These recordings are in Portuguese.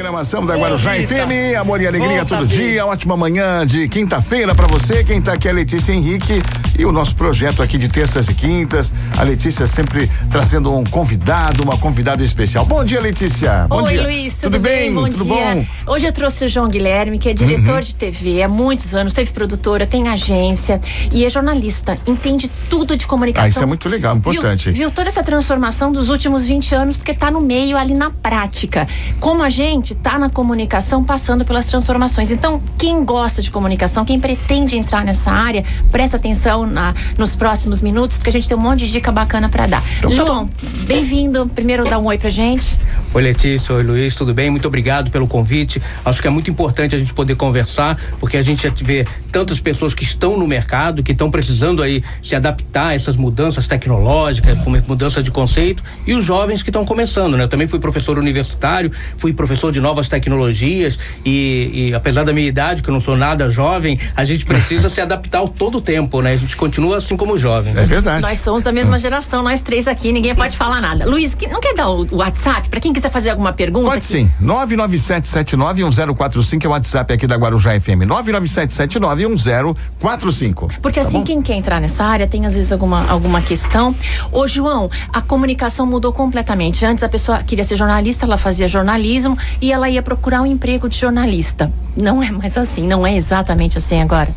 programação da Guarujá FM, amor e alegria todo dia, ótima manhã de quinta-feira para você. Quem tá aqui é Letícia Henrique e o nosso projeto aqui de terças e quintas. A Letícia sempre trazendo um convidado, uma convidada especial. Bom dia, Letícia. Bom Oi, dia. Luiz, tudo, tudo bem? Bom tudo dia. Bom? Hoje eu trouxe o João Guilherme, que é diretor uhum. de TV há muitos anos, teve produtora, tem agência e é jornalista, entende tudo de comunicação. Ah, isso é muito legal, importante. Viu, viu toda essa transformação dos últimos 20 anos, porque tá no meio ali na prática. Como a gente tá na comunicação passando pelas transformações. Então, quem gosta de comunicação, quem pretende entrar nessa área, presta atenção na, nos próximos minutos, porque a gente tem um monte de dica bacana para dar. Então, tá João, tá bem-vindo. Primeiro dá um oi pra gente. Oi, Letícia. Oi, Luiz. Tudo bem? Muito obrigado pelo convite. Acho que é muito importante a gente poder conversar, porque a gente vê tantas pessoas que estão no mercado, que estão precisando aí se adaptar a essas mudanças tecnológicas, mudança de conceito, e os jovens que estão começando, né? Eu também fui professor universitário, fui professor de novas tecnologias e, e, apesar da minha idade, que eu não sou nada jovem, a gente precisa se adaptar ao todo o tempo, né? A gente continua assim como jovem. É verdade. Nós somos da mesma geração, nós três aqui, ninguém pode falar nada. Luiz, não quer dar o WhatsApp para quem quiser fazer alguma pergunta? Pode aqui? sim. 997791045 é o WhatsApp aqui da Guarujá FM. 997791045. Porque tá assim, bom? quem quer entrar nessa área tem às vezes alguma, alguma questão. Ô, João, a comunicação mudou completamente. Antes a pessoa queria ser jornalista, ela fazia jornalismo e ela ia procurar um emprego de jornalista. Não é mais assim, não é exatamente assim agora.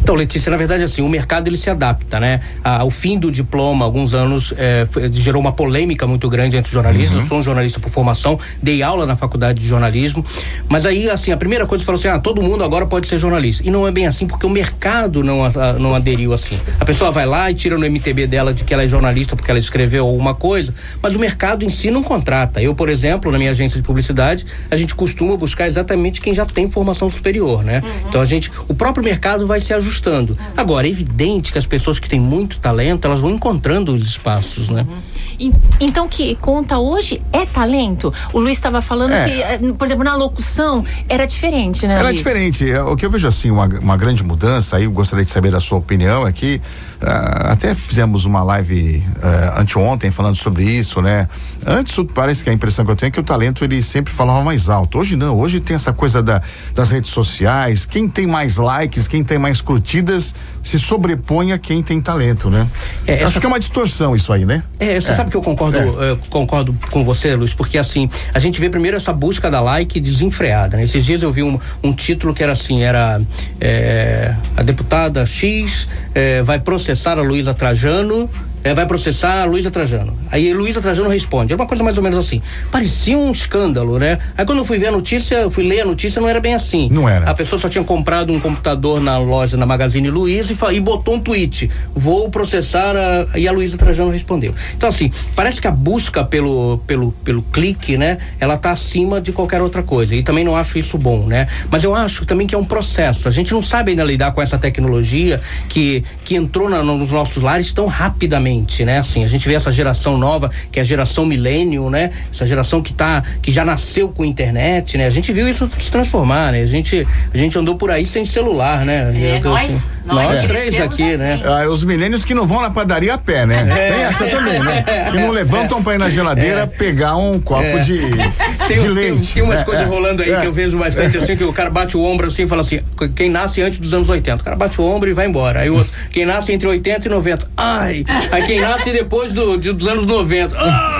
Então, Letícia, na verdade, assim, o mercado ele se adapta, né? Ao fim do diploma, alguns anos, é, gerou uma polêmica muito grande entre os jornalistas. Uhum. Eu sou um jornalista por formação, dei aula na faculdade de jornalismo, mas aí, assim, a primeira coisa falou assim: ah, todo mundo agora pode ser jornalista. E não é bem assim, porque o mercado não, a, não aderiu assim. A pessoa vai lá e tira no MTB dela de que ela é jornalista porque ela escreveu alguma coisa, mas o mercado em si não contrata. Eu, por exemplo, na minha agência de publicidade, a gente costuma buscar exatamente quem já tem formação superior, né? Uhum. Então a gente, o próprio mercado vai se ajustando. Uhum. Agora, é evidente que as pessoas que têm muito talento, elas vão encontrando os espaços, né? Uhum. Então, que conta hoje é talento? O Luiz estava falando é. que, eh, por exemplo, na locução era diferente, né? Era Luiz? diferente. É, o que eu vejo assim, uma, uma grande mudança, aí eu gostaria de saber a sua opinião, é que uh, até fizemos uma live uh, anteontem falando sobre isso, né? Antes parece que a impressão que eu tenho é que o talento ele sempre falava mais alto. Hoje não, hoje tem essa coisa da, das redes sociais, quem tem mais likes, quem tem mais curtidas, se sobrepõe a quem tem talento, né? É, Acho que é uma distorção isso aí, né? É, você é. sabe que eu concordo, é. concordo com você, Luiz, porque assim, a gente vê primeiro essa busca da like desenfreada, né? Esses dias eu vi um, um título que era assim, era é, a deputada X é, vai processar a Luísa Trajano é, vai processar a Luísa Trajano. Aí Luísa Trajano responde. É uma coisa mais ou menos assim. Parecia um escândalo, né? Aí quando eu fui ver a notícia, fui ler a notícia, não era bem assim. Não era. A pessoa só tinha comprado um computador na loja, na Magazine Luiza e, e botou um tweet. Vou processar a, e a Luísa Trajano respondeu. Então, assim, parece que a busca pelo, pelo, pelo clique, né? Ela tá acima de qualquer outra coisa. E também não acho isso bom, né? Mas eu acho também que é um processo. A gente não sabe ainda lidar com essa tecnologia que, que entrou na, nos nossos lares tão rapidamente né? Assim, a gente vê essa geração nova, que é a geração milênio, né? Essa geração que tá, que já nasceu com internet, né? A gente viu isso se transformar, né? A gente, a gente andou por aí sem celular, né? É, eu, nós, eu, nós, nós três aqui, assim. né? Ah, os milênios que não vão na padaria a pé, né? É, tem essa também, né? Que não levantam para ir na geladeira é. pegar um copo é. de, tem, de leite. Tem, tem umas é, coisas é. rolando aí que eu vejo bastante assim, que o cara bate o ombro assim e fala assim, quem nasce antes dos anos 80, o cara bate o ombro e vai embora. Aí o outro, quem nasce entre 80 e 90, ai, aí quem nasce depois do, de, dos anos 90. Ah,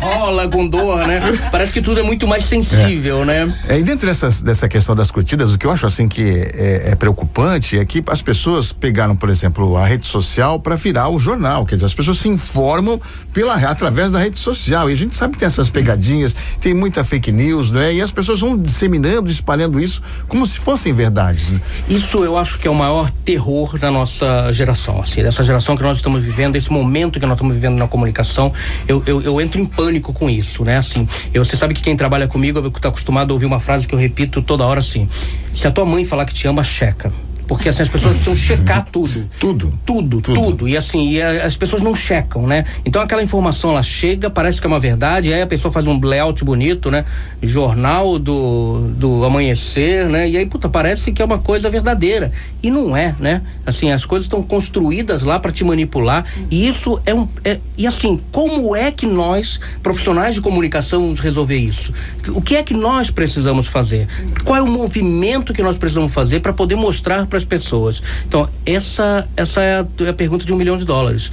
rola com dor, né? Parece que tudo é muito mais sensível, é. né? É, e dentro dessas, dessa questão das curtidas, o que eu acho assim que é, é preocupante é que as pessoas pegaram, por exemplo, a rede social para virar o jornal. Quer dizer, as pessoas se informam pela, através da rede social. E a gente sabe que tem essas pegadinhas, tem muita fake news, né? E as pessoas vão disseminando, espalhando isso como se fossem verdades. Né? Isso eu acho que é o maior terror da nossa geração, assim, dessa geração que nós estamos vivendo, esse momento que nós estamos vivendo na comunicação. Eu, eu, eu entro em pânico com isso, né? Assim, eu, você sabe que quem trabalha comigo está acostumado a ouvir uma frase que eu repito toda hora assim: se a tua mãe falar que te ama, checa Porque assim, as pessoas precisam checar tudo. Tudo. Tudo, tudo. tudo. E assim, e a, as pessoas não checam, né? Então aquela informação ela chega, parece que é uma verdade, aí a pessoa faz um layout bonito, né? Jornal do, do amanhecer, né? E aí, puta, parece que é uma coisa verdadeira. E não é, né? Assim, as coisas estão construídas lá para te manipular. E isso é um. É, e assim, como é que nós, profissionais de comunicação, vamos resolver isso? O que é que nós precisamos fazer? Qual é o movimento que nós precisamos fazer para poder mostrar para as pessoas? Então, essa, essa é a, é a, pergunta de um milhão de dólares.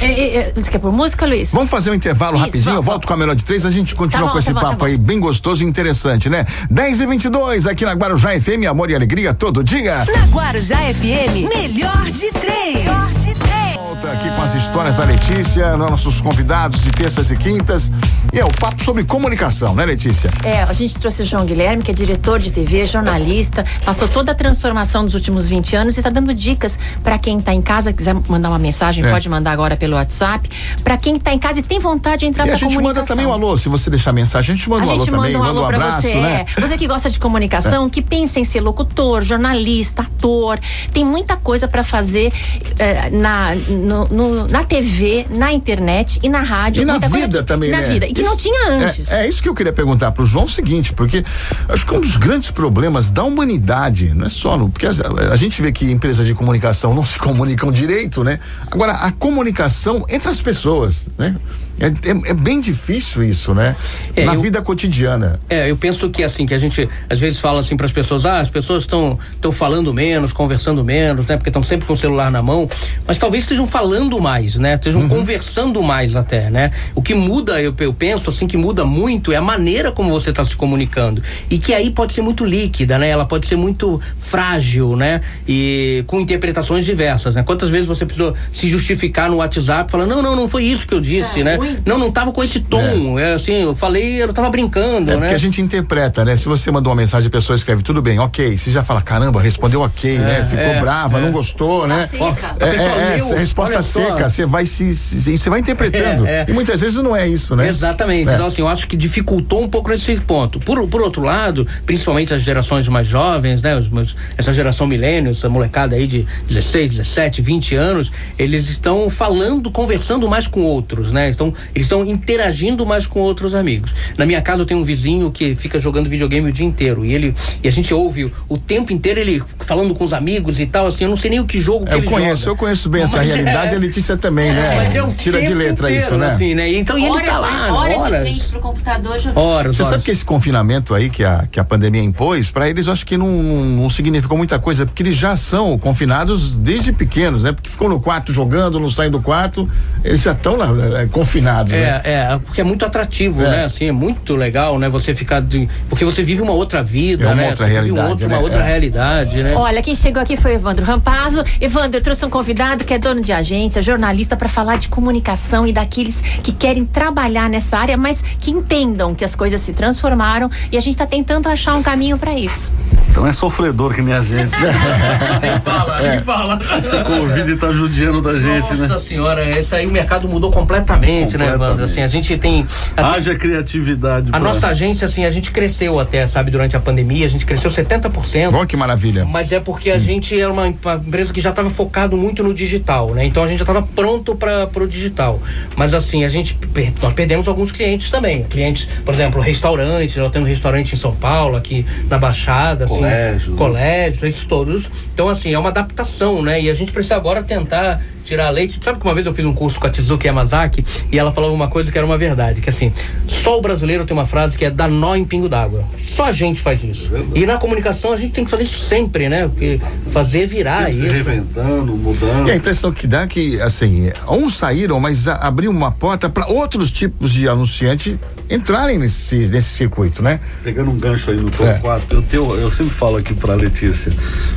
É, é, é você quer por música, Luiz? Vamos fazer um intervalo isso, rapidinho. Vamos, eu volto com a melhor de três. A gente continua tá bom, com esse tá papo tá aí, bem gostoso e interessante, né? 10 e 22 aqui na Guarujá FM, amor e alegria todo dia. Na Guarujá FM, melhor de três. Melhor de três. Volta aqui com as histórias da Letícia, nossos convidados de terças e quintas. E é o papo sobre comunicação, né, Letícia? É, a gente trouxe o João Guilherme, que é diretor de TV, jornalista, passou toda a transformação dos últimos 20 anos e está dando dicas para quem está em casa, quiser mandar uma mensagem, é. pode mandar agora pelo WhatsApp. Para quem está em casa e tem vontade de entrar para comunicação. A gente manda também um alô, se você deixar mensagem, a gente manda um alô também, manda um, um abraço, você, né? É. Você que gosta de comunicação, é. que pensa em ser locutor, jornalista, ator, tem muita coisa para fazer eh, na, no, no, na TV, na internet e na rádio. E na vida que, também, na né? vida. E que isso, não tinha antes. É, é, isso que eu queria perguntar pro João, o seguinte, porque acho que um dos grandes problemas da humanidade, não é só no, porque a, a gente vê que empresas de comunicação não se comunicam direito, né? Agora, a comunicação entre as pessoas, né? É, é, é, bem difícil isso, né? É, Na eu, vida cotidiana. É, eu penso que assim, que a gente às vezes fala assim para as pessoas, ah, as pessoas estão estão falando menos, conversando menos, né? Porque estão sempre com o celular na mão, mas talvez estejam falando mais, né? Estejam uhum. conversando mais até, né? O que muda, eu, eu penso assim, que muda muito é a maneira como você está se comunicando. E que aí pode ser muito líquida, né? Ela pode ser muito frágil, né? E com interpretações diversas, né? Quantas vezes você precisou se justificar no WhatsApp falando, não, não, não foi isso que eu disse, é, né? Não, não tava com esse tom. É. é. assim, eu falei, eu tava brincando, é né? Porque a gente interpreta, né? Se você mandou uma mensagem, a pessoa escreve tudo bem, ok. Você já fala, caramba, respondeu ok, né? é, né? Ficou é, brava, não gostou, né? Seca. É, é, resposta seca, você vai se, você vai interpretando. E muitas vezes não é isso, né? Exatamente. Então, assim, eu acho que dificultou um pouco nesse ponto. Por, por outro lado, principalmente as gerações mais jovens, né? Os, essa geração milênio, essa molecada aí de 16, 17, 20 anos, eles estão falando, conversando mais com outros, né? Estão eles estão interagindo mais com outros amigos. Na minha casa eu tenho um vizinho que fica jogando videogame o dia inteiro e ele e a gente ouve o tempo inteiro ele falando com os amigos e tal, assim, eu não sei nem o que jogo que eu ele conheço, joga. Eu conheço bem essa realidade, é, a Letícia também, né? Mas é o Tira de letra inteiro, isso, né? Assim, né? Então horas, ele tá lá, horas, horas de frente pro computador jogando. Horas, Você horas. sabe que esse confinamento aí que a, que a pandemia impôs, para eles eu acho que não, não, não significou muita coisa, porque eles já são confinados desde pequenos, né? Porque ficam no quarto jogando, não saem do quarto, eles já estão lá, é, confinados. É, né? é, porque é muito atrativo, é. né? Assim, é muito legal, né? Você ficar de, porque você vive uma outra vida, é uma né? Outra realidade, um outro, né? Uma outra é. realidade, né? Olha, quem chegou aqui foi o Evandro Rampazzo. Evandro, eu trouxe um convidado que é dono de agência, jornalista para falar de comunicação e daqueles que querem trabalhar nessa área, mas que entendam que as coisas se transformaram e a gente está tentando achar um caminho para isso. Então é sofredor que nem a gente. nem fala, nem fala. Essa Covid tá judiando da gente, Nossa né? Nossa senhora, esse aí o mercado mudou completamente, completamente. né, Evandro? Assim, a gente tem. Assim, Haja criatividade. A pra... nossa agência, assim, a gente cresceu até, sabe, durante a pandemia, a gente cresceu 70%. Bom, que maravilha. Mas é porque a hum. gente era uma, empresa que já estava focado muito no digital, né? Então a gente já estava pronto para o digital. Mas assim, a gente nós perdemos alguns clientes também. Clientes, por exemplo, restaurantes, nós temos um restaurante em São Paulo, aqui na Baixada, assim, colégio, colégio, esses todos. Então, assim, é uma adaptação, né? E a gente precisa agora tentar tirar leite. Sabe que uma vez eu fiz um curso com a Tizuki Yamazaki e ela falava uma coisa que era uma verdade, que assim, só o brasileiro tem uma frase que é dar nó em pingo d'água. Só a gente faz isso. É e na comunicação a gente tem que fazer isso sempre, né? Porque fazer virar sempre isso. Se reinventando, mudando. E a impressão que dá é que, assim, uns saíram, mas abriu uma porta para outros tipos de anunciante entrarem nesse, nesse circuito, né? Pegando um gancho aí no top é. 4, eu, tenho, eu sempre falo aqui pra Letícia: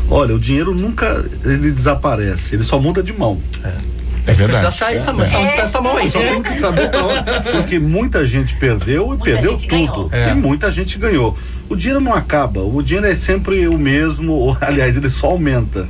olha, o dinheiro nunca ele desaparece, ele só muda de mão. É. É verdade. Precisa achar essa, é. essa, essa mão aí. Só tem que saber pra onde, porque muita gente perdeu e muita perdeu tudo. É. E muita gente ganhou. O dinheiro não acaba, o dinheiro é sempre o mesmo, ou, aliás, ele só aumenta.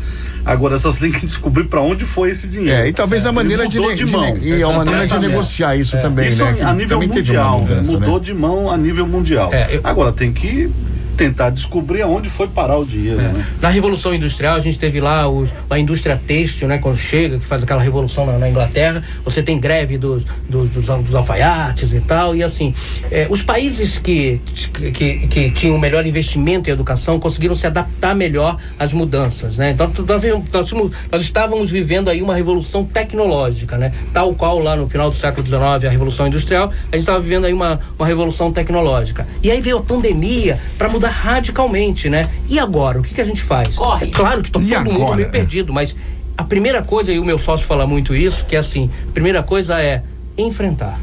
Agora só você tem que descobrir para onde foi esse dinheiro. É, e talvez é. a maneira de, de, mão. De, e a maneira de negociar isso é. também, isso né? a nível mundial. Mudança, mudou né? de mão a nível mundial. É, eu... Agora tem que tentar descobrir aonde foi parar o dinheiro. É. Né? Na Revolução Industrial, a gente teve lá os, a indústria têxtil, né? Quando chega, que faz aquela revolução na, na Inglaterra, você tem greve dos, dos, dos, dos alfaiates e tal, e assim, é, os países que, que, que tinham melhor investimento em educação conseguiram se adaptar melhor às mudanças, né? Então, nós, nós, nós estávamos vivendo aí uma revolução tecnológica, né? Tal qual lá no final do século XIX, a Revolução Industrial, a gente estava vivendo aí uma, uma revolução tecnológica. E aí veio a pandemia para mudar radicalmente, né? E agora, o que, que a gente faz? Corre. É claro que todo E mundo agora? meio perdido, mas a primeira coisa, e o meu sócio fala muito isso, que é assim, a primeira coisa é enfrentar.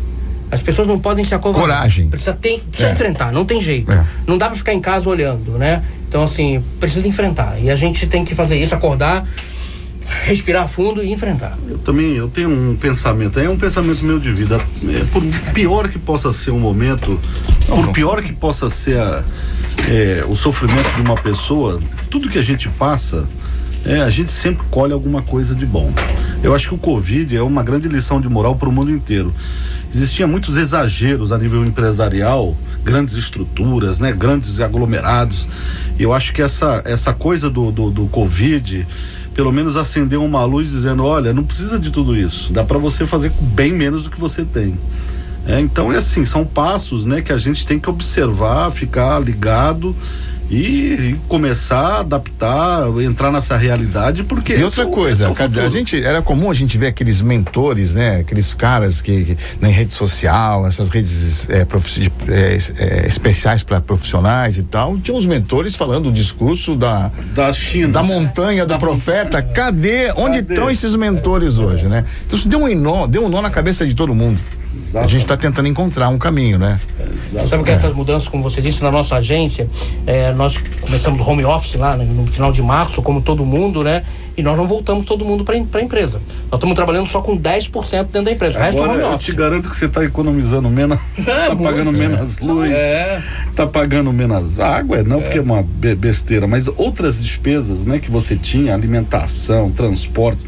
As pessoas não podem se acovardar. Coragem. Precisa, ter, precisa É. enfrentar, não tem jeito. É. Não dá para ficar em casa olhando, né? Então, assim, precisa enfrentar. E a gente tem que fazer isso, acordar, respirar fundo e enfrentar. Eu também eu tenho um pensamento, é um pensamento meu de vida. É, por pior que possa ser um momento, por pior que possa ser a- é, o sofrimento de uma pessoa, tudo que a gente passa, é, a gente sempre colhe alguma coisa de bom. Eu acho que o Covid é uma grande lição de moral para o mundo inteiro. Existiam muitos exageros a nível empresarial, grandes estruturas, né, grandes aglomerados. E eu acho que essa, essa coisa do, do, do Covid pelo menos acendeu uma luz dizendo, olha, não precisa de tudo isso, dá para você fazer com bem menos do que você tem. É, então é assim, são passos, né, que a gente tem que observar, ficar ligado e, começar a adaptar, entrar nessa realidade, porque E outra é coisa, é a gente era comum a gente ver aqueles mentores, né? Aqueles caras que, que na rede social, essas redes é, de- é, é, especiais para profissionais e tal, tinha uns mentores falando o discurso da da China, da montanha do profeta. Cadê? Onde Cadê? estão esses mentores hoje, né? Então isso deu um nó, deu um nó na cabeça de todo mundo. A gente está tentando encontrar um caminho, né? Você sabe que essas mudanças, como você disse, na nossa agência, eh, nós começamos o home office lá né, no final de março, como todo mundo, né? E nós não voltamos todo mundo para a empresa. Nós estamos trabalhando só com 10% dentro da empresa. O resto é Agora home eu office. te garanto que você está economizando menos, tá pagando menos luz, É. tá pagando menos água, não porque é uma be- besteira, mas outras despesas, né, que você tinha, alimentação, transporte,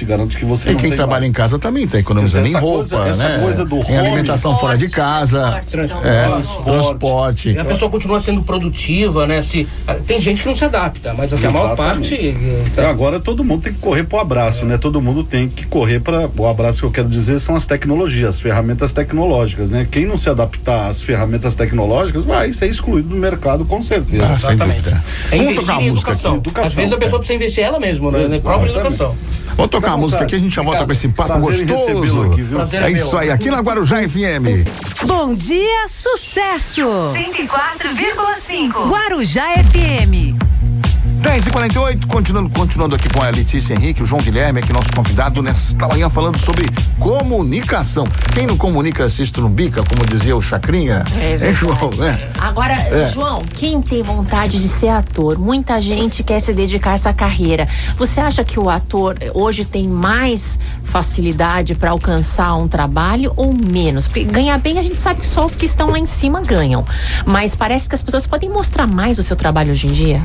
te garanto que você E não quem tem trabalha mais. em casa também está economizando Essa em roupa, coisa- essa né? coisa do em alimentação fora de casa, Transporte, é, transporte. transporte. E a pessoa continua sendo produtiva, né? Se, ah, tem gente que não se adapta, mas assim, a maior parte. eh, Então, agora todo mundo tem que correr pro abraço, né? Todo mundo tem que correr para o abraço que eu quero dizer são as tecnologias, as ferramentas tecnológicas, né? Quem não se adaptar às ferramentas tecnológicas vai ser excluído do mercado com certeza. Ah, sem Exatamente. dúvida. É Vamos investir tocar em a música educação. aqui. Educação, Às vezes a pessoa precisa investir ela mesma, né? Na própria educação. Vamos tocar a música aqui, a gente já volta com esse papo Prazer gostoso. aqui, viu? Prazer É é isso aí, aqui na Guarujá FM. Bom dia, sucesso! 104,5. Guarujá FM. 10 e 48 continuando, continuando aqui com a Letícia Henrique, o João Guilherme, aqui nosso convidado nesta manhã falando sobre comunicação. Quem não comunica assiste no bica, como dizia o Chacrinha. É verdade. João, né? Agora, É. João, quem tem vontade de ser ator? Muita gente quer se dedicar a essa carreira. Você acha que o ator eh, hoje tem mais facilidade para alcançar um trabalho ou menos? Porque ganhar bem a gente sabe que só os que estão lá em cima ganham. Mas parece que as pessoas podem mostrar mais o seu trabalho hoje em dia.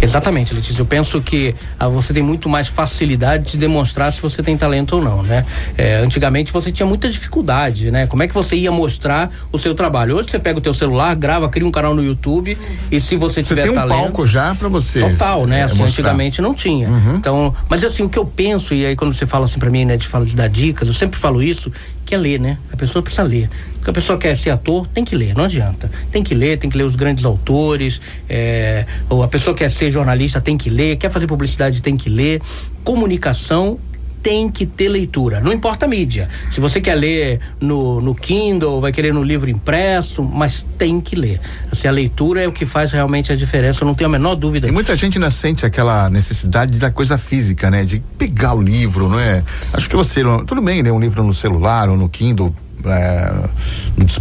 Exatamente, Letícia. Eu penso que ah, você tem muito mais facilidade de demonstrar se você tem talento ou não, né? É, antigamente você tinha muita dificuldade, né? Como é que você ia mostrar o seu trabalho? Hoje você pega o teu celular, grava, cria um canal no YouTube e se você Você tiver tem um talento... palco já pra você. Total, né? é, Assim, antigamente não tinha. Então, mas assim, o que eu penso, e aí quando você fala assim pra mim, né, de, fala de dar dicas, eu sempre falo isso, que é ler, né? A pessoa precisa ler. Porque a pessoa quer ser ator, tem que ler, não adianta. Tem que ler, tem que ler os grandes autores, é, ou a pessoa quer ser jornalista, tem que ler, quer fazer publicidade, tem que ler. Comunicação tem que ter leitura, não importa a mídia. Se você quer ler no, no Kindle, vai querer no livro impresso, mas tem que ler. Assim, a leitura é o que faz realmente a diferença, eu não tenho a menor dúvida E muita gente ainda sente aquela necessidade da coisa física, né? De pegar o livro, não é? Acho que você, tudo bem ler um livro no celular ou no Kindle, é,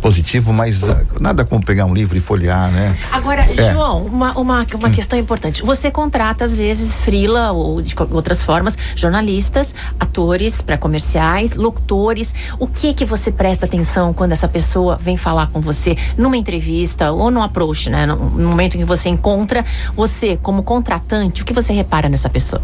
dispositivo, mas ah, nada como pegar um livro e folhear, né? Agora, É. João, uma, uma, uma questão importante. Você contrata, às vezes, frila ou de outras formas, jornalistas, atores para comerciais, locutores. O que que você presta atenção quando essa pessoa vem falar com você numa entrevista ou num approach, né? No, no momento em que você encontra você como contratante, o que você repara nessa pessoa?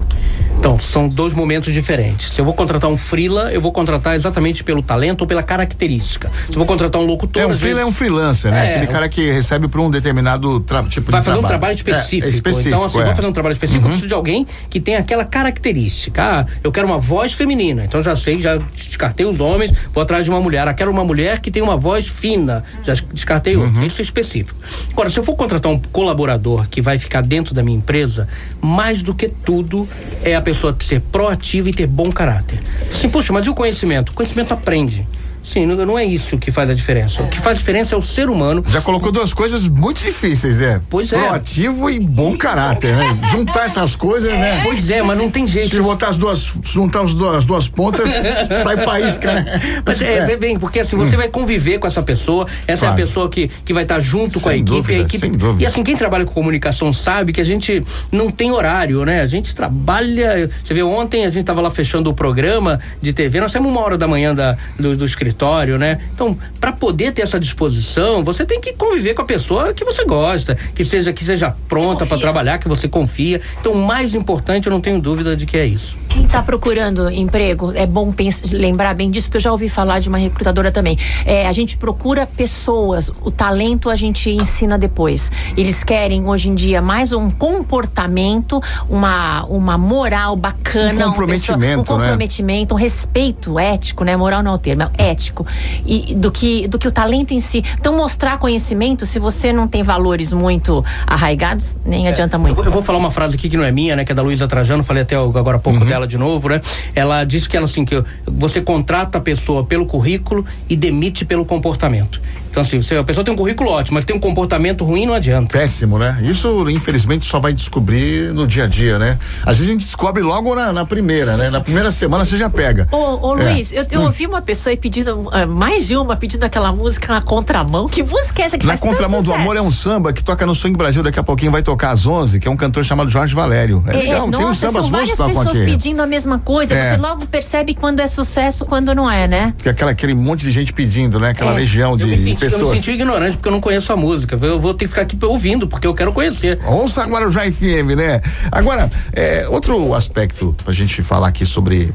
Então, são dois momentos diferentes. Se eu vou contratar um freela, eu vou contratar exatamente pelo talento ou pela característica característica. Se eu vou contratar um locutor. É um é um freelancer, né? É, Aquele cara que recebe para um determinado tipo vai de fazer um trabalho. trabalho específico. É, específico, então, assim, é. vou fazer um trabalho específico, eu preciso de alguém que tem aquela característica. Ah, eu quero uma voz feminina. Então já sei, já descartei os homens, vou atrás de uma mulher. Ah, quero uma mulher que tem uma voz fina. Já descartei outro. Isso é específico. Agora, se eu for contratar um colaborador que vai ficar dentro da minha empresa, mais do que tudo é a pessoa ser proativa e ter bom caráter. Assim, puxa, mas e o conhecimento? O conhecimento aprende. Sim, não, não é isso que faz a diferença. O que faz a diferença é o ser humano Já colocou duas coisas muito difíceis, é. Pois é. Proativo e bom caráter, né? Juntar essas coisas, né? Pois é, mas não tem jeito. Se botar as duas, juntar as duas, as duas pontas, sai faísca, né? Mas é, bem, porque assim, você vai conviver com essa pessoa, essa é Claro. a pessoa que, que vai estar junto com a Sem equipe, dúvida, a equipe. sem dúvida. E assim, quem trabalha com comunicação sabe que a gente não tem horário, né? A gente trabalha. Você vê, ontem a gente estava lá fechando o programa de TV, nós temos uma hora da manhã da, do, do escritório, né? Então, para poder ter essa disposição, você tem que conviver com a pessoa que você gosta, que seja, que seja pronta para trabalhar, que você confia. Então, o mais importante, eu não tenho dúvida de que é isso. Quem está procurando emprego, é bom lembrar bem disso, porque eu já ouvi falar de uma recrutadora também. É, a gente procura pessoas, o talento a gente ensina depois. Eles querem, hoje em dia, mais um comportamento, uma, uma moral bacana. Um comprometimento, pessoa- um né? comprometimento, um respeito ético, né? Moral não é o termo, é ético. E do que, do que o talento em si. Então, mostrar conhecimento, se você não tem valores muito arraigados, nem adianta Eu muito. vou, eu vou falar uma frase aqui que não é minha, né? Que é da Luísa Trajano, falei até agora há pouco Uhum. dela de novo, né? Ela disse que ela assim, que você contrata a pessoa pelo currículo e demite pelo comportamento. Então, assim, se a pessoa tem um currículo ótimo, mas tem um comportamento ruim, não adianta. Péssimo, né? Isso, infelizmente, só vai descobrir no dia a dia, né? Às vezes a gente descobre logo na, na primeira, né? Na primeira semana você já pega. Ô, ô É. Luiz, eu, eu ouvi uma pessoa aí pedindo, ah, mais de uma, pedindo aquela música na contramão. Que música é essa que Na faz tanto Contramão do sucesso? Amor é um samba que toca no Swing Brasil. Daqui a pouquinho vai tocar às 11, que é um cantor chamado Jorge Valério. É, É, legal, tem uns nossa, sambas são várias pessoas aqui. pedindo a mesma coisa. É. Você logo percebe quando é sucesso, quando não é, né? Porque aquela, aquele monte de gente pedindo, né? Aquela É. legião de Eu me, senti, eu me pessoas. senti ignorante porque eu não conheço a música. Eu vou ter que ficar aqui ouvindo, porque eu quero conhecer. Ouça agora o Já FM, né? Agora, é, outro aspecto pra gente falar aqui sobre.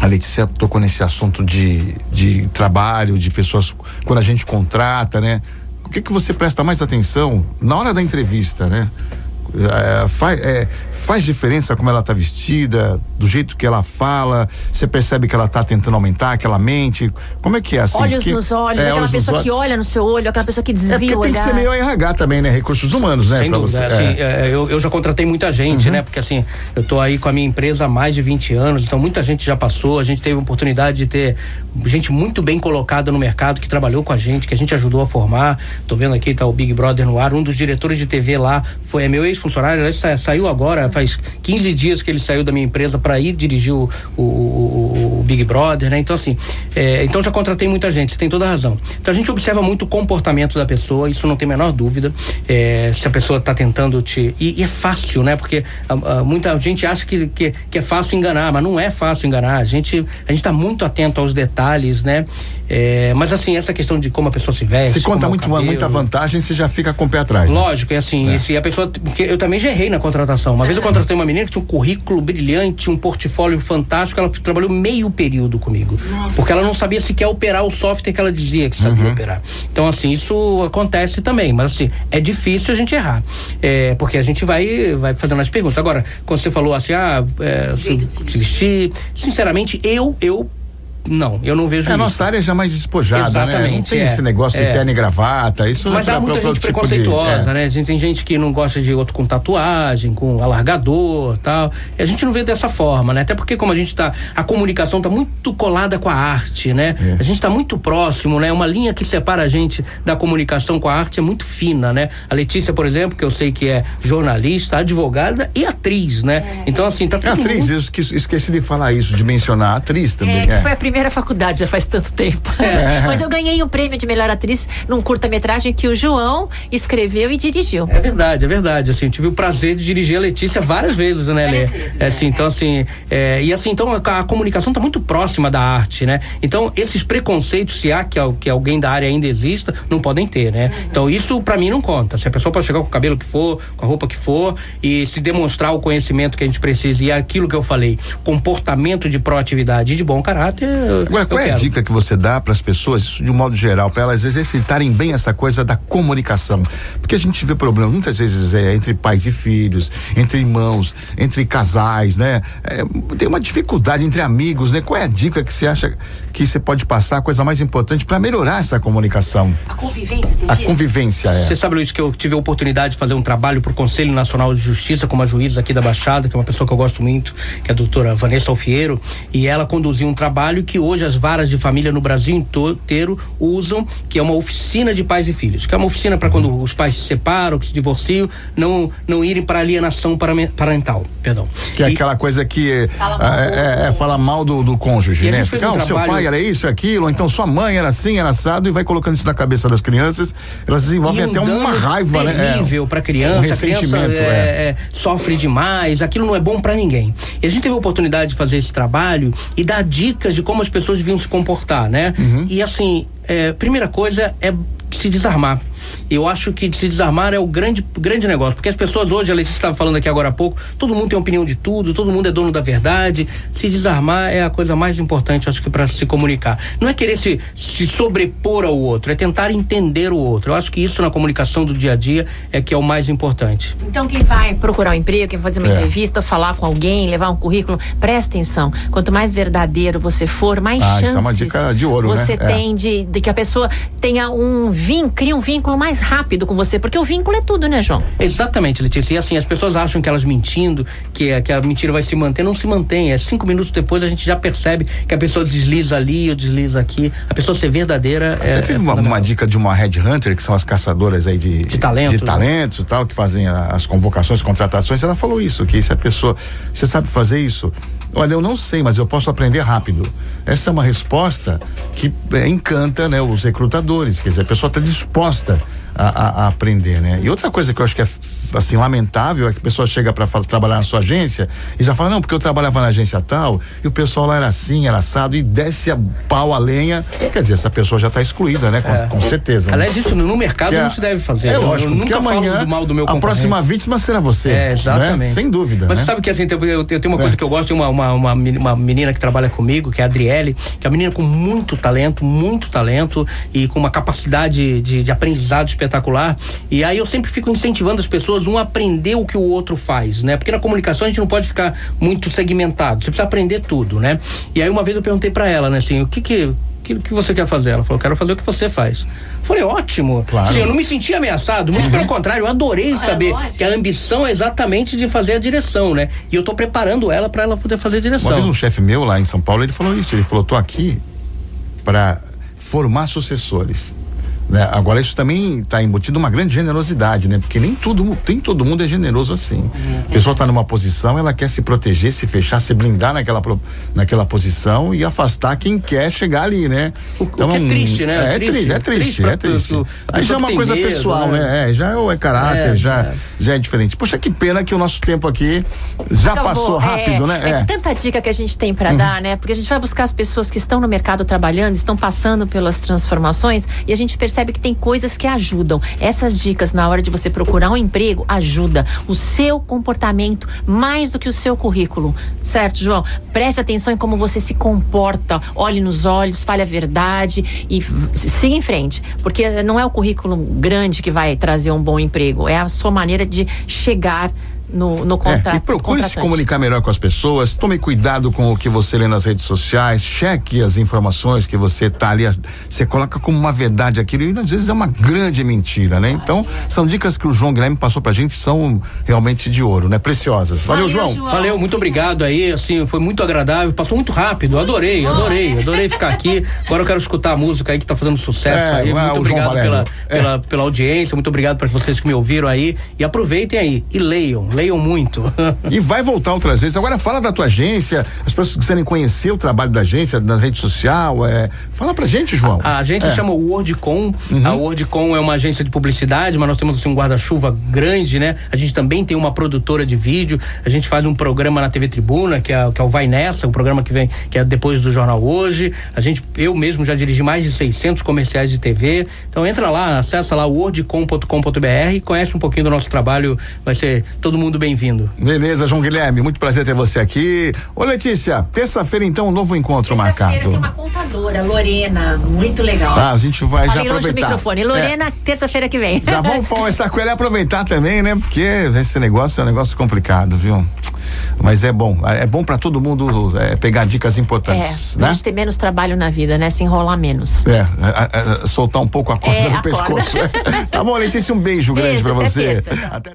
A Letícia tocou nesse assunto de, de trabalho, de pessoas quando a gente contrata, né? O que que você presta mais atenção na hora da entrevista, né? É, faz, é, faz diferença como ela está vestida, do jeito que ela fala, você percebe que ela está tentando aumentar aquela mente. Como é que é assim? olhos Porque- nos olhos, é, aquela olhos pessoa olhos. que olha no seu olho, aquela pessoa que É desvia porque o tem que ser meio RH também, né? Recursos humanos, né? Sem dúvida. você. assim, é. é, eu, eu já contratei muita gente, né? Porque assim, eu tô aí com a minha empresa há mais de 20 anos, então muita gente já passou, a gente teve a oportunidade de ter gente muito bem colocada no mercado, que trabalhou com a gente, que a gente ajudou a formar. Tô vendo aqui, tá o Big Brother no ar, um dos diretores de TV lá foi é meu ex-funcionário, ele sa- saiu agora, faz 15 dias que ele saiu da minha empresa para ir dirigir o, o- o- o Big Brother, né? Então assim, é, então já contratei muita gente, você tem toda a razão. Então a gente observa muito o comportamento da pessoa, isso não tem a menor dúvida. É, se a pessoa está tentando te. E, e é fácil, né? Porque ah, ah, muita gente acha que, que, que é fácil enganar, mas não é fácil enganar. A gente a está muito atento aos detalhes, né? É, mas assim, essa questão de como a pessoa se veste. Se conta é muito, cabelo, muita vantagem, você já fica com o pé atrás. né? Lógico, é assim, se a pessoa. Porque eu também já errei na contratação. Uma vez eu contratei uma menina que tinha um currículo brilhante, um portfólio fantástico, ela trabalhou meio período comigo. Porque ela não sabia sequer operar o software que ela dizia que sabia Uhum. operar. Então, assim, isso acontece também, mas assim, é difícil a gente errar. É, porque a gente vai, vai fazendo as perguntas. Agora, quando você falou assim, ah, é, se, se vestir, sinceramente, eu, eu. Não, eu não vejo É, a isso. nossa área já mais despojada, né? Não Exatamente, tem é. esse negócio de É. terno e gravata, isso Mas é há muita gente tipo de- preconceituosa, é. né? A gente tem gente que não gosta de outro com tatuagem, com alargador tal. E a gente não vê dessa forma, né? Até porque como a gente tá. A comunicação tá muito colada com a arte, né? É. A gente tá muito próximo, né? Uma linha que separa a gente da comunicação com a arte é muito fina, né? A Letícia, por exemplo, que eu sei que é jornalista, advogada e atriz, né? Então, assim, tá É tudo. atriz, muito- eu esqueci, esqueci de falar isso, de mencionar a atriz também. É, que é. foi a primeira faculdade, já faz tanto tempo. Mas eu ganhei um prêmio de melhor atriz num curta-metragem que o João escreveu e dirigiu. É verdade, é verdade. Assim, tive o prazer de dirigir a Letícia várias vezes, né, Lê? É, é. assim, então, assim, é, e assim, então a, a comunicação está muito próxima da arte, né? Então, esses preconceitos, se há que, que alguém da área ainda exista, não podem ter, né? Uhum. Então, isso para mim não conta. Se a pessoa pode chegar com o cabelo que for, com a roupa que for, e se demonstrar o conhecimento que a gente precisa e aquilo que eu falei, comportamento de proatividade e de bom caráter, Agora, qual é a dica que você dá para as pessoas, isso de um modo geral, para elas exercitarem bem essa coisa da comunicação? Porque a gente vê problemas muitas vezes é, entre pais e filhos, entre irmãos, entre casais, né? É, tem uma dificuldade entre amigos, né? Qual é a dica que você acha que você pode passar, a coisa mais importante para melhorar essa comunicação? A convivência, você A diz? convivência, é. Você sabe, Luiz, que eu tive a oportunidade de fazer um trabalho para o Conselho Nacional de Justiça com uma juíza aqui da Baixada, que é uma pessoa que eu gosto muito, que é a doutora Vanessa Alfiero, e ela conduziu um trabalho que hoje as varas de família no Brasil inteiro usam, que é uma oficina de pais e filhos, que é uma oficina para quando os pais se separam, que se divorciam, não, não irem para alienação parental, perdão. Que é E- aquela coisa que Fala é, mal do- é, é, fala mal do, do cônjuge, E né? gente fez Fica, um ah, o seu trabalho- pai era isso, aquilo, ou então sua mãe era assim, era assado, e vai colocando isso na cabeça das crianças, elas desenvolvem um até uma raiva, né? É, terrível para um criança, a criança ressentimento, é, é, sofre demais, aquilo não é bom para ninguém. E a gente teve a oportunidade de fazer esse trabalho e dar dicas de como as pessoas deviam se comportar, né? Uhum. E assim, é, primeira coisa é se desarmar. Eu acho que se desarmar é o grande, grande negócio, porque as pessoas hoje, a Letícia estava falando aqui agora há pouco, todo mundo tem opinião de tudo, todo mundo é dono da verdade. Se desarmar é a coisa mais importante, acho que para se comunicar. Não é querer se, se sobrepor ao outro, é tentar entender o outro. Eu acho que isso na comunicação do dia a dia é que é o mais importante. Então, quem vai procurar um emprego, quem vai fazer uma É. entrevista, falar com alguém, levar um currículo, presta atenção. Quanto mais verdadeiro você for, mais Ah, é chances uma dica de ouro, né? você É. tem de, de que a pessoa tenha um vínculo, cria um vínculo mais rápido com você. Porque o vínculo é tudo, né, João? Exatamente, Letícia. E assim, as pessoas acham que elas mentindo, que, a- que a mentira vai se manter, não se mantém. É cinco minutos depois a gente já percebe que a pessoa desliza ali ou desliza aqui. A pessoa ser verdadeira é. Teve é uma, uma dica de uma headhunter, que são as caçadoras aí de, De talentos, de né? talentos e tal, que fazem a- as convocações, contratações. Ela falou isso, que se a pessoa, você sabe fazer isso? Olha, eu não sei, mas eu posso aprender rápido. Essa é uma resposta que é, encanta né, os recrutadores, quer dizer, a pessoa está disposta a, a- aprender, né? E outra coisa que eu acho que é assim lamentável é que a pessoa chega para trabalhar na sua agência e já fala não porque eu trabalhava na agência tal e o pessoal lá era assim, era assado e desce a pau a lenha. Quer dizer, essa pessoa já está excluída, né? Com, com certeza. né? Aliás, isso no mercado não a- se deve fazer. É Eu- lógico, eu porque nunca amanhã falo do mal do meu a próxima vítima será você. É, né? exatamente. Sem dúvida. Mas né? sabe que assim, tem- eu, eu tenho uma coisa É. que eu gosto, tem uma, uma, uma, uma menina que trabalha comigo, que é a Adriele, que é uma menina com muito talento, muito talento e com uma capacidade de, de aprendizado espetacular. E aí eu sempre fico incentivando as pessoas um a aprender o que o outro faz, né? Porque na comunicação a gente não pode ficar muito segmentado, você precisa aprender tudo, né? E aí uma vez eu perguntei pra ela, né, assim, o que que o que, que você quer fazer? Ela falou, quero fazer o que você faz. Eu falei, ótimo. Claro. Assim, eu não me senti ameaçado, muito pelo contrário, eu adorei saber lógico. que a ambição é exatamente de fazer a direção, né? E eu tô preparando ela para ela poder fazer a Uma direção. vez um chefe meu lá em São Paulo, ele falou isso. Ele falou: tô aqui para formar sucessores. Né? Agora isso também está embutido uma grande generosidade, né? Porque nem todo, nem todo mundo é generoso assim. A pessoa está numa posição, ela quer se proteger, se fechar, se blindar naquela, naquela posição e afastar quem quer chegar ali, né? O- o que é triste, né? É, Triste. triste, é triste, Triste é triste. pro- a Aí já é uma tem coisa medo, pessoal, né? né? É, já é, é caráter, É, já, é. já é diferente. Poxa, que pena que o nosso tempo aqui já Acabou. passou rápido, é, né? É. tanta dica que a gente tem para dar, né? Porque a gente vai buscar as pessoas que estão no mercado trabalhando, estão passando pelas transformações e a gente percebe que tem coisas que ajudam. Essas dicas na hora de você procurar um emprego ajuda. O seu comportamento mais do que o seu currículo, certo, João? Preste atenção em como você se comporta, olhe nos olhos, fale a verdade e siga em frente, porque não é o currículo grande que vai trazer um bom emprego, é a sua maneira de chegar no, no conta, É, e procure se comunicar melhor com as pessoas, tome cuidado com o que você lê nas redes sociais, cheque as informações que você tá ali, você coloca como uma verdade aquilo e às vezes é uma grande mentira, né? Então, são dicas que o João Guilherme passou pra gente que são realmente de ouro, né? Preciosas. Valeu, Valeu, João. João. Valeu, muito obrigado aí, assim, foi muito agradável, passou muito rápido, adorei, adorei, adorei ficar aqui. Agora eu quero escutar a música aí que tá fazendo sucesso É, aí. Muito obrigado Valério. pela, É. pela, pela audiência, muito obrigado para vocês que me ouviram aí. E aproveitem aí e leiam, leiam muito. E vai voltar outras vezes. Agora fala da tua agência, as pessoas que quiserem conhecer o trabalho da agência, na rede social, é, fala pra gente, João. A, a agência É. chama WordCom. A WordCom é uma agência de publicidade, mas nós temos assim, um guarda-chuva grande, né? A gente também tem uma produtora de vídeo. A gente faz um programa na TV Tribuna, que é, que é o Vai Nessa, um programa que vem, que é depois do Jornal Hoje. A gente, eu mesmo já dirigi mais de 600 comerciais de TV. Então entra lá, acessa lá wordcom.com.br, conhece um pouquinho do nosso trabalho. Vai ser todo mundo bem-vindo. Beleza, João Guilherme, muito prazer ter você aqui. Ô Letícia, terça-feira então um novo encontro marcado. tem uma contadora, Lorena, muito legal. Tá, a gente vai já Falei do aproveitar. microfone. É. Lorena, terça-feira que vem. Já vamos conversar com ela e aproveitar também, né? Porque esse negócio é um negócio complicado, viu? Mas é bom, é bom pra todo mundo é, pegar dicas É, importantes, pra né? gente ter menos trabalho na vida, né? Se enrolar menos. É, a- a- a- soltar um pouco a corda É, no a corda. pescoço. tá bom, Letícia, um beijo, grande Beijo, pra até você. terça, tchau. Até